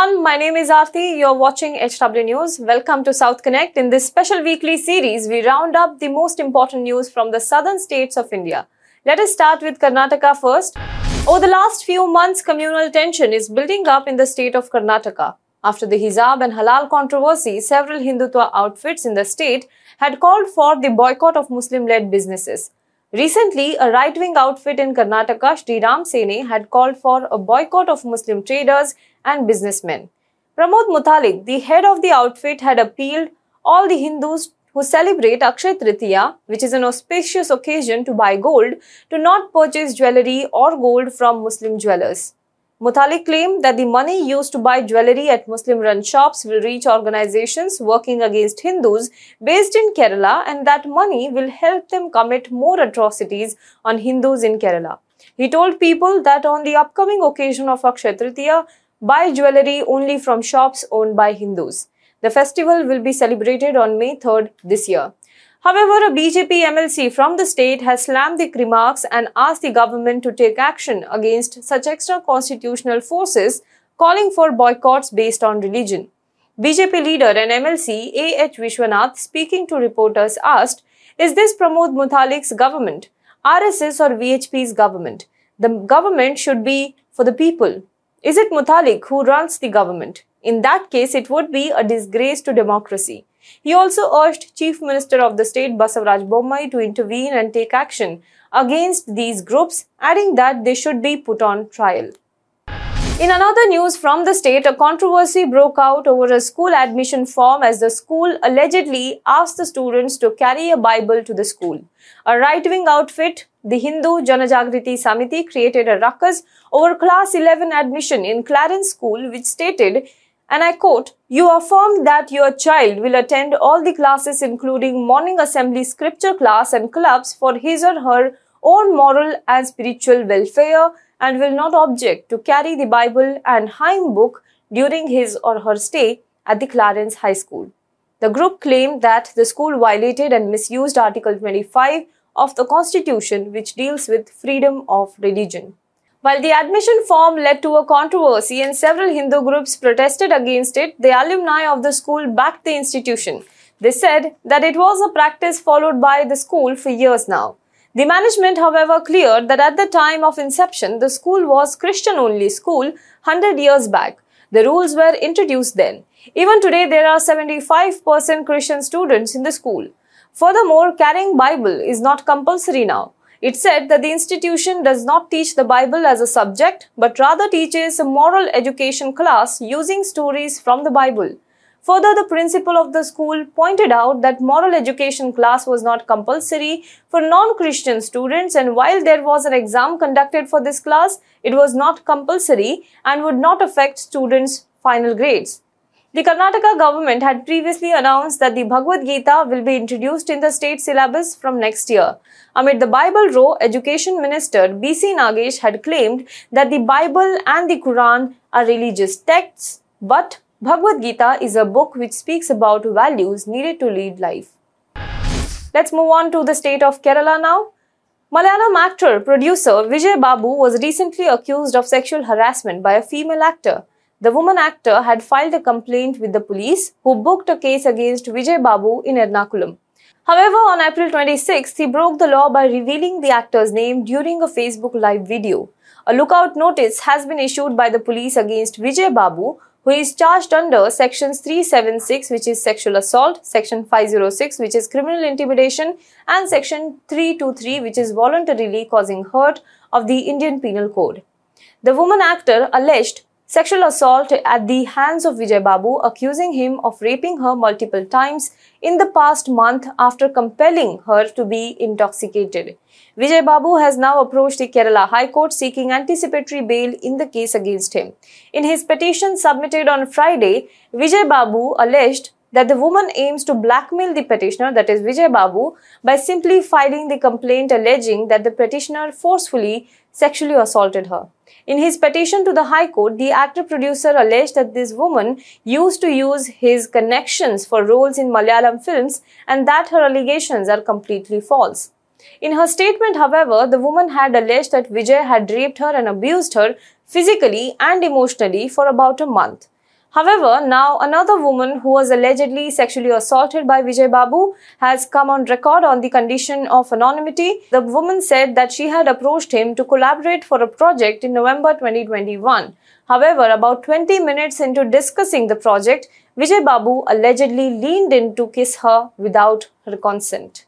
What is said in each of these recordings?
everyone, my name is Aarti. You're watching HW News. Welcome to South Connect. In this special weekly series, we round up the most important news from the southern states of India. Let us start with Karnataka first. Over the last few months, communal tension is building up in the state of Karnataka. After the hijab and halal controversy, several Hindutva outfits in the state had called for the boycott of Muslim led businesses. Recently, a right wing outfit in Karnataka, Sri Ram Sene, had called for a boycott of Muslim traders and businessmen. Pramod Mutalik, the head of the outfit, had appealed all the Hindus who celebrate Akshay Tritiya, which is an auspicious occasion to buy gold, to not purchase jewellery or gold from Muslim jewellers. Mutalik claimed that the money used to buy jewellery at Muslim run shops will reach organizations working against Hindus based in Kerala and that money will help them commit more atrocities on Hindus in Kerala. He told people that on the upcoming occasion of Akshay Tritiya, buy jewellery only from shops owned by Hindus. The festival will be celebrated on May 3rd this year. However, a BJP MLC from the state has slammed the remarks and asked the government to take action against such extra constitutional forces calling for boycotts based on religion. BJP leader and MLC A.H. Vishwanath speaking to reporters asked, Is this Pramod Mutalik's government, RSS or VHP's government? The government should be for the people. Is it Mutalik who runs the government? In that case, it would be a disgrace to democracy. He also urged Chief Minister of the state Basavaraj Bommai to intervene and take action against these groups, adding that they should be put on trial. In another news from the state, a controversy broke out over a school admission form as the school allegedly asked the students to carry a Bible to the school. A right-wing outfit, the Hindu Janajagruti Samiti, created a ruckus over class 11 admission in Clarence School, which stated and I quote, You affirm that your child will attend all the classes, including morning assembly, scripture class, and clubs for his or her own moral and spiritual welfare, and will not object to carry the Bible and hymn book during his or her stay at the Clarence High School. The group claimed that the school violated and misused Article 25 of the Constitution, which deals with freedom of religion. While the admission form led to a controversy and several Hindu groups protested against it, the alumni of the school backed the institution. They said that it was a practice followed by the school for years now. The management, however, cleared that at the time of inception, the school was Christian only school 100 years back. The rules were introduced then. Even today, there are 75% Christian students in the school. Furthermore, carrying Bible is not compulsory now. It said that the institution does not teach the Bible as a subject, but rather teaches a moral education class using stories from the Bible. Further, the principal of the school pointed out that moral education class was not compulsory for non-Christian students and while there was an exam conducted for this class, it was not compulsory and would not affect students' final grades. The Karnataka government had previously announced that the Bhagavad Gita will be introduced in the state syllabus from next year. Amid the Bible row, Education Minister B.C. Nagesh had claimed that the Bible and the Quran are religious texts, but Bhagavad Gita is a book which speaks about values needed to lead life. Let's move on to the state of Kerala now. Malayalam actor producer Vijay Babu was recently accused of sexual harassment by a female actor. The woman actor had filed a complaint with the police, who booked a case against Vijay Babu in Ernakulam. However, on April 26, he broke the law by revealing the actor's name during a Facebook Live video. A lookout notice has been issued by the police against Vijay Babu, who is charged under sections 376 which is sexual assault, section 506 which is criminal intimidation and section 323 which is voluntarily causing hurt of the Indian Penal Code. The woman actor alleged sexual assault at the hands of Vijay Babu, accusing him of raping her multiple times in the past month after compelling her to be intoxicated. Vijay Babu has now approached the Kerala High Court seeking anticipatory bail in the case against him. In his petition submitted on Friday, Vijay Babu alleged that the woman aims to blackmail the petitioner, that is Vijay Babu, by simply filing the complaint alleging that the petitioner forcefully sexually assaulted her. In his petition to the High Court, the actor producer alleged that this woman used to use his connections for roles in Malayalam films and that her allegations are completely false. In her statement, however, the woman had alleged that Vijay had raped her and abused her physically and emotionally for about a month. However, now another woman who was allegedly sexually assaulted by Vijay Babu has come on record on the condition of anonymity. The woman said that she had approached him to collaborate for a project in November 2021. However, about 20 minutes into discussing the project, Vijay Babu allegedly leaned in to kiss her without her consent.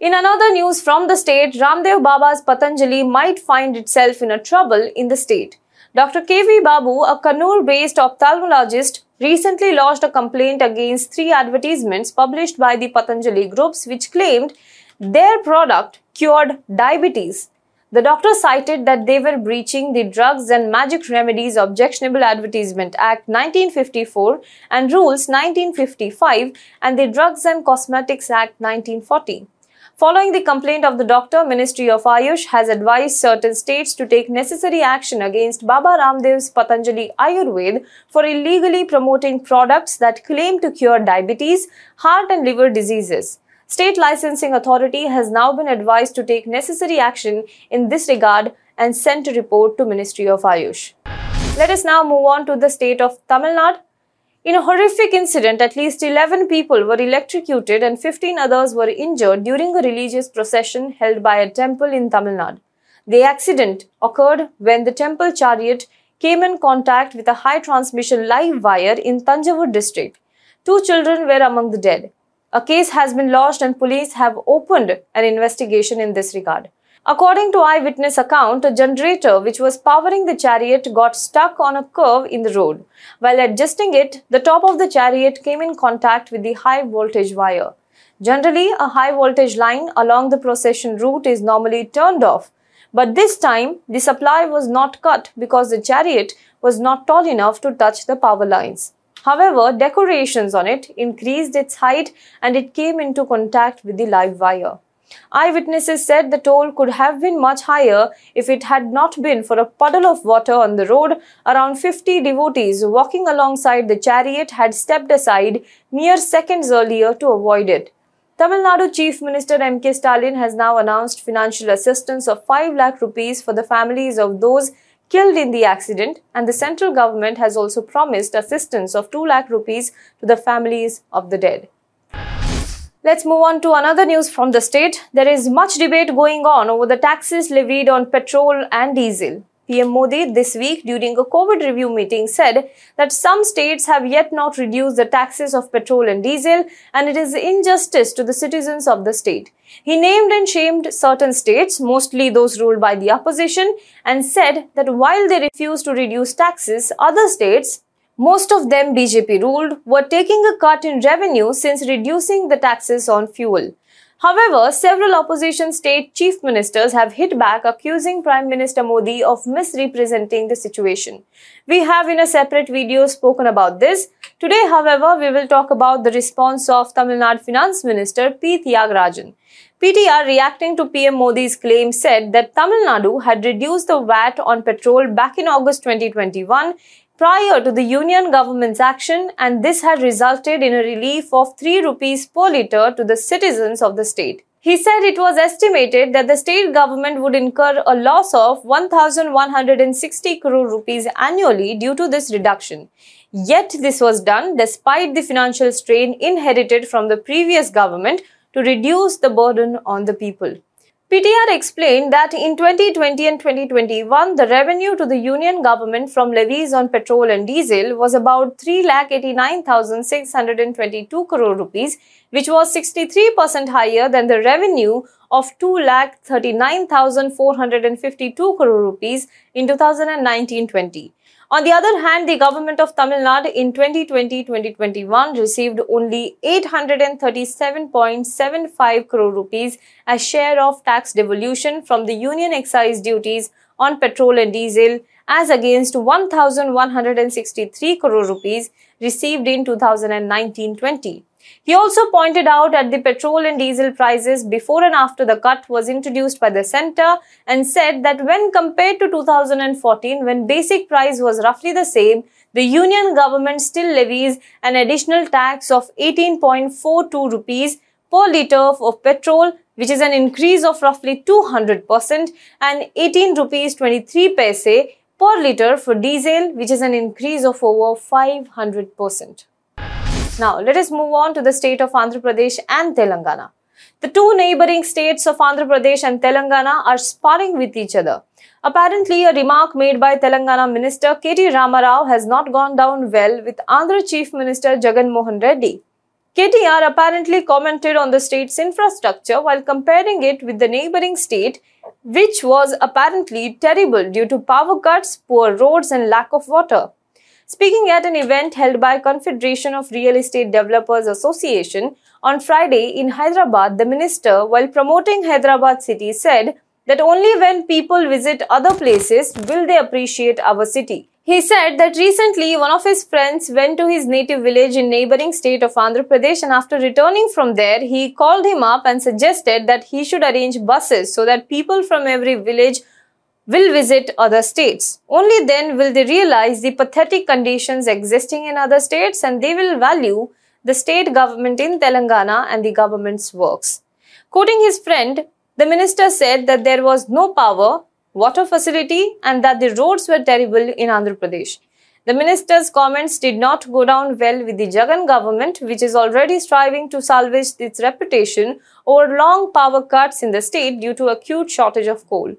In another news from the state, Ramdev Baba's Patanjali might find itself in a trouble in the state. Dr. K.V. Babu, a Kannur-based ophthalmologist, recently lodged a complaint against three advertisements published by the Patanjali groups which claimed their product cured diabetes. The doctor cited that they were breaching the Drugs and Magic Remedies Objectionable Advertisement Act 1954 and Rules 1955 and the Drugs and Cosmetics Act 1940. Following the complaint of the doctor, Ministry of Ayush has advised certain states to take necessary action against Baba Ramdev's Patanjali Ayurved for illegally promoting products that claim to cure diabetes, heart and liver diseases. State Licensing Authority has now been advised to take necessary action in this regard and sent a report to Ministry of Ayush. Let us now move on to the state of Tamil Nadu. In a horrific incident, at least 11 people were electrocuted and 15 others were injured during a religious procession held by a temple in Tamil Nadu. The accident occurred when the temple chariot came in contact with a high transmission live wire in Thanjavur district. Two children were among the dead. A case has been lodged and police have opened an investigation in this regard. According to eyewitness account, a generator which was powering the chariot got stuck on a curve in the road. While adjusting it, the top of the chariot came in contact with the high voltage wire. Generally, a high voltage line along the procession route is normally turned off. But this time, the supply was not cut because the chariot was not tall enough to touch the power lines. However, decorations on it increased its height and it came into contact with the live wire. Eyewitnesses said the toll could have been much higher if it had not been for a puddle of water on the road. Around 50 devotees walking alongside the chariot had stepped aside mere seconds earlier to avoid it. Tamil Nadu Chief Minister M.K. Stalin has now announced financial assistance of 5 lakh rupees for the families of those killed in the accident and the central government has also promised assistance of 2 lakh rupees to the families of the dead. Let's move on to another news from the state. There is much debate going on over the taxes levied on petrol and diesel. PM Modi this week during a COVID review meeting said that some states have yet not reduced the taxes of petrol and diesel and it is injustice to the citizens of the state. He named and shamed certain states, mostly those ruled by the opposition, and said that while they refuse to reduce taxes, other states most of them BJP ruled were taking a cut in revenue since reducing the taxes on fuel. However, several opposition state chief ministers have hit back accusing Prime Minister Modi of misrepresenting the situation. We have in a separate video spoken about this. Today, however, we will talk about the response of Tamil Nadu Finance Minister P. Thiaga Rajan. PTR reacting to PM Modi's claim said that Tamil Nadu had reduced the VAT on petrol back in August 2021 prior to the union government's action and this had resulted in a relief of 3 rupees per litre to the citizens of the state. He said it was estimated that the state government would incur a loss of 1160 crore rupees annually due to this reduction. Yet this was done despite the financial strain inherited from the previous government to reduce the burden on the people. PTR explained that in 2020 and 2021, the revenue to the union government from levies on petrol and diesel was about 3,89,622 crore rupees, which was 63% higher than the revenue of 2,39,452 crore rupees in 2019-20. On the other hand, the government of Tamil Nadu in 2020-2021 received only 837.75 crore rupees as share of tax devolution from the union excise duties on petrol and diesel as against 1163 crore rupees received in 2019-20. He also pointed out that the petrol and diesel prices before and after the cut was introduced by the centre and said that when compared to 2014 when basic price was roughly the same, the union government still levies an additional tax of 18.42 rupees per litre of petrol which is an increase of roughly 200% and 18 rupees 23 paise per litre for diesel, which is an increase of over 500%. Now, let us move on to the state of Andhra Pradesh and Telangana. The two neighboring states of Andhra Pradesh and Telangana are sparring with each other. Apparently, a remark made by Telangana Minister K.T. Ramarao has not gone down well with Andhra Chief Minister Jagan Mohan Reddy. KTR apparently commented on the state's infrastructure while comparing it with the neighboring state, which was apparently terrible due to power cuts, poor roads, and lack of water. Speaking at an event held by Confederation of Real Estate Developers Association on Friday in Hyderabad, the minister, while promoting Hyderabad city, said that only when people visit other places will they appreciate our city. He said that recently one of his friends went to his native village in neighboring state of Andhra Pradesh and after returning from there, he called him up and suggested that he should arrange buses so that people from every village will visit other states. Only then will they realize the pathetic conditions existing in other states and they will value the state government in Telangana and the government's works. Quoting his friend, the minister said that there was no power, water facility and that the roads were terrible in Andhra Pradesh. The minister's comments did not go down well with the Jagan government, which is already striving to salvage its reputation over long power cuts in the state due to acute shortage of coal.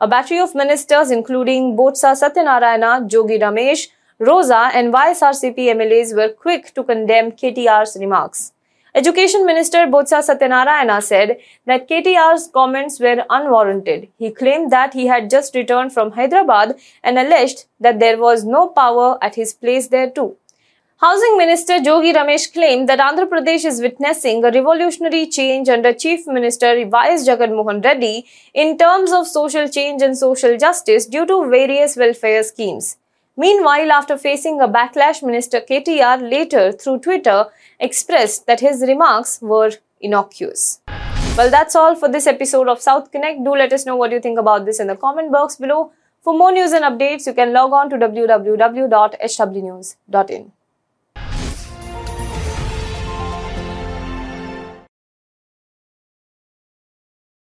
A battery of ministers, including Botsa Satyanarayana, Jogi Ramesh, Roja, and YSRCP MLAs, were quick to condemn KTR's remarks. Education Minister Botsa Satyanarayana said that KTR's comments were unwarranted. He claimed that he had just returned from Hyderabad and alleged that there was no power at his place there too. Housing Minister Jogi Ramesh claimed that Andhra Pradesh is witnessing a revolutionary change under Chief Minister Y.S. Jagan Mohan Reddy in terms of social change and social justice due to various welfare schemes. Meanwhile, after facing a backlash, Minister KTR later through Twitter expressed that his remarks were innocuous. Well, that's all for this episode of South Connect. Do let us know what you think about this in the comment box below. For more news and updates, you can log on to www.hwnews.in.